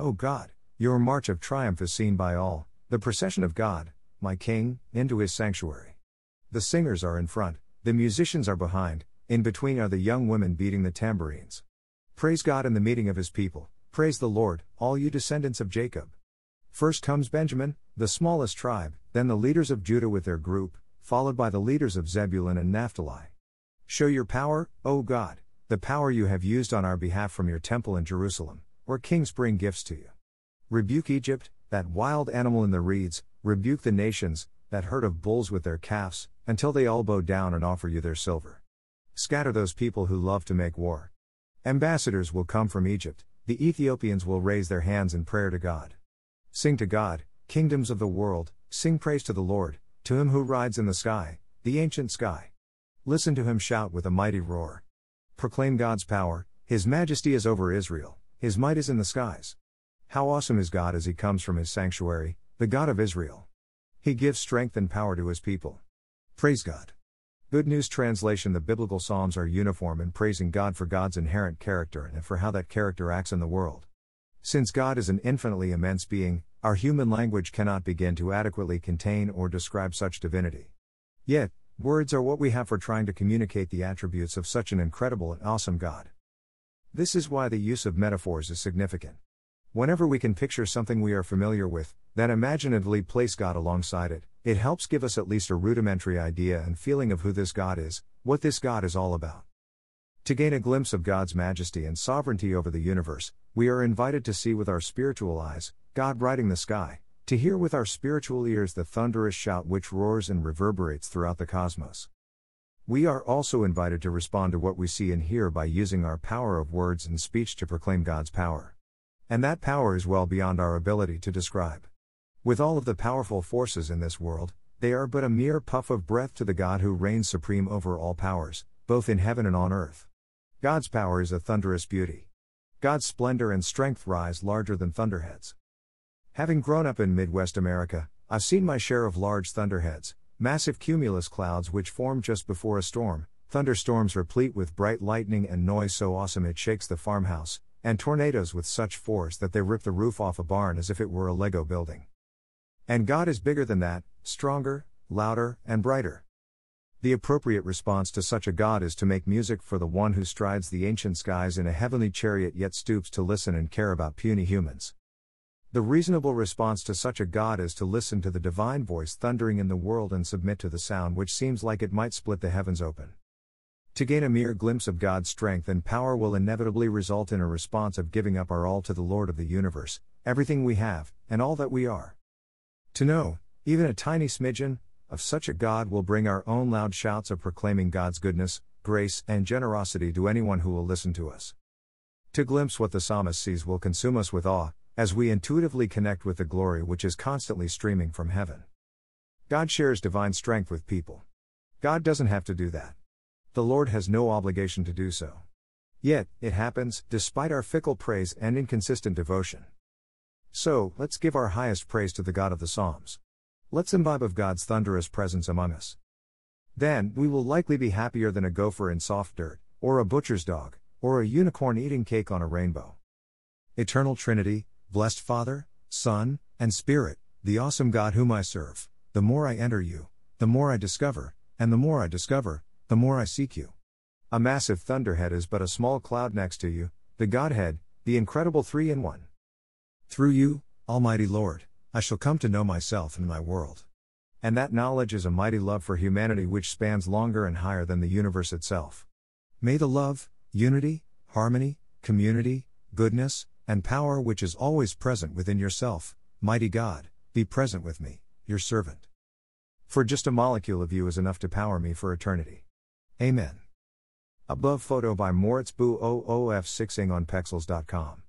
O God, your march of triumph is seen by all, the procession of God, my King, into his sanctuary. The singers are in front, the musicians are behind, in between are the young women beating the tambourines. Praise God in the meeting of his people, praise the Lord, all you descendants of Jacob. First comes Benjamin, the smallest tribe, then the leaders of Judah with their group, followed by the leaders of Zebulun and Naphtali. Show your power, O God, the power you have used on our behalf from your temple in Jerusalem, where kings bring gifts to you. Rebuke Egypt, that wild animal in the reeds, rebuke the nations, that herd of bulls with their calves, until they all bow down and offer you their silver. Scatter those people who love to make war. Ambassadors will come from Egypt, the Ethiopians will raise their hands in prayer to God. Sing to God, kingdoms of the world, sing praise to the Lord, to him who rides in the sky, the ancient sky. Listen to him shout with a mighty roar. Proclaim God's power, his majesty is over Israel, his might is in the skies. How awesome is God as he comes from his sanctuary, the God of Israel. He gives strength and power to his people. Praise God. Good News Translation The biblical Psalms are uniform in praising God for God's inherent character and for how that character acts in the world. Since God is an infinitely immense being, our human language cannot begin to adequately contain or describe such divinity. Yet, words are what we have for trying to communicate the attributes of such an incredible and awesome God. This is why the use of metaphors is significant. Whenever we can picture something we are familiar with, then imaginatively place God alongside it, it helps give us at least a rudimentary idea and feeling of who this God is, what this God is all about. To gain a glimpse of God's majesty and sovereignty over the universe, we are invited to see with our spiritual eyes, God riding the sky, to hear with our spiritual ears the thunderous shout which roars and reverberates throughout the cosmos. We are also invited to respond to what we see and hear by using our power of words and speech to proclaim God's power. And that power is well beyond our ability to describe. With all of the powerful forces in this world, they are but a mere puff of breath to the God who reigns supreme over all powers, both in heaven and on earth. God's power is a thunderous beauty. God's splendor and strength rise larger than thunderheads. Having grown up in Midwest America, I've seen my share of large thunderheads, massive cumulus clouds which form just before a storm, thunderstorms replete with bright lightning and noise so awesome it shakes the farmhouse, and tornadoes with such force that they rip the roof off a barn as if it were a Lego building. And God is bigger than that, stronger, louder, and brighter. The appropriate response to such a God is to make music for the one who strides the ancient skies in a heavenly chariot yet stoops to listen and care about puny humans. The reasonable response to such a God is to listen to the divine voice thundering in the world and submit to the sound which seems like it might split the heavens open. To gain a mere glimpse of God's strength and power will inevitably result in a response of giving up our all to the Lord of the universe, everything we have, and all that we are. To know, even a tiny smidgen, of such a God will bring our own loud shouts of proclaiming God's goodness, grace, and generosity to anyone who will listen to us. To glimpse what the psalmist sees will consume us with awe, as we intuitively connect with the glory which is constantly streaming from heaven. God shares divine strength with people. God doesn't have to do that. The Lord has no obligation to do so. Yet, it happens, despite our fickle praise and inconsistent devotion. So, let's give our highest praise to the God of the Psalms. Let's imbibe of God's thunderous presence among us. Then, we will likely be happier than a gopher in soft dirt, or a butcher's dog, or a unicorn eating cake on a rainbow. Eternal Trinity, blessed Father, Son, and Spirit, the awesome God whom I serve, the more I enter you, the more I discover, and the more I discover, the more I seek you. A massive thunderhead is but a small cloud next to you, the Godhead, the incredible three in one. Through you, Almighty Lord, I shall come to know myself and my world. And that knowledge is a mighty love for humanity which spans longer and higher than the universe itself. May the love, unity, harmony, community, goodness, and power which is always present within yourself, mighty God, be present with me, your servant. For just a molecule of you is enough to power me for eternity. Amen. Above photo by Moritz Boo OOF6ing on Pexels.com.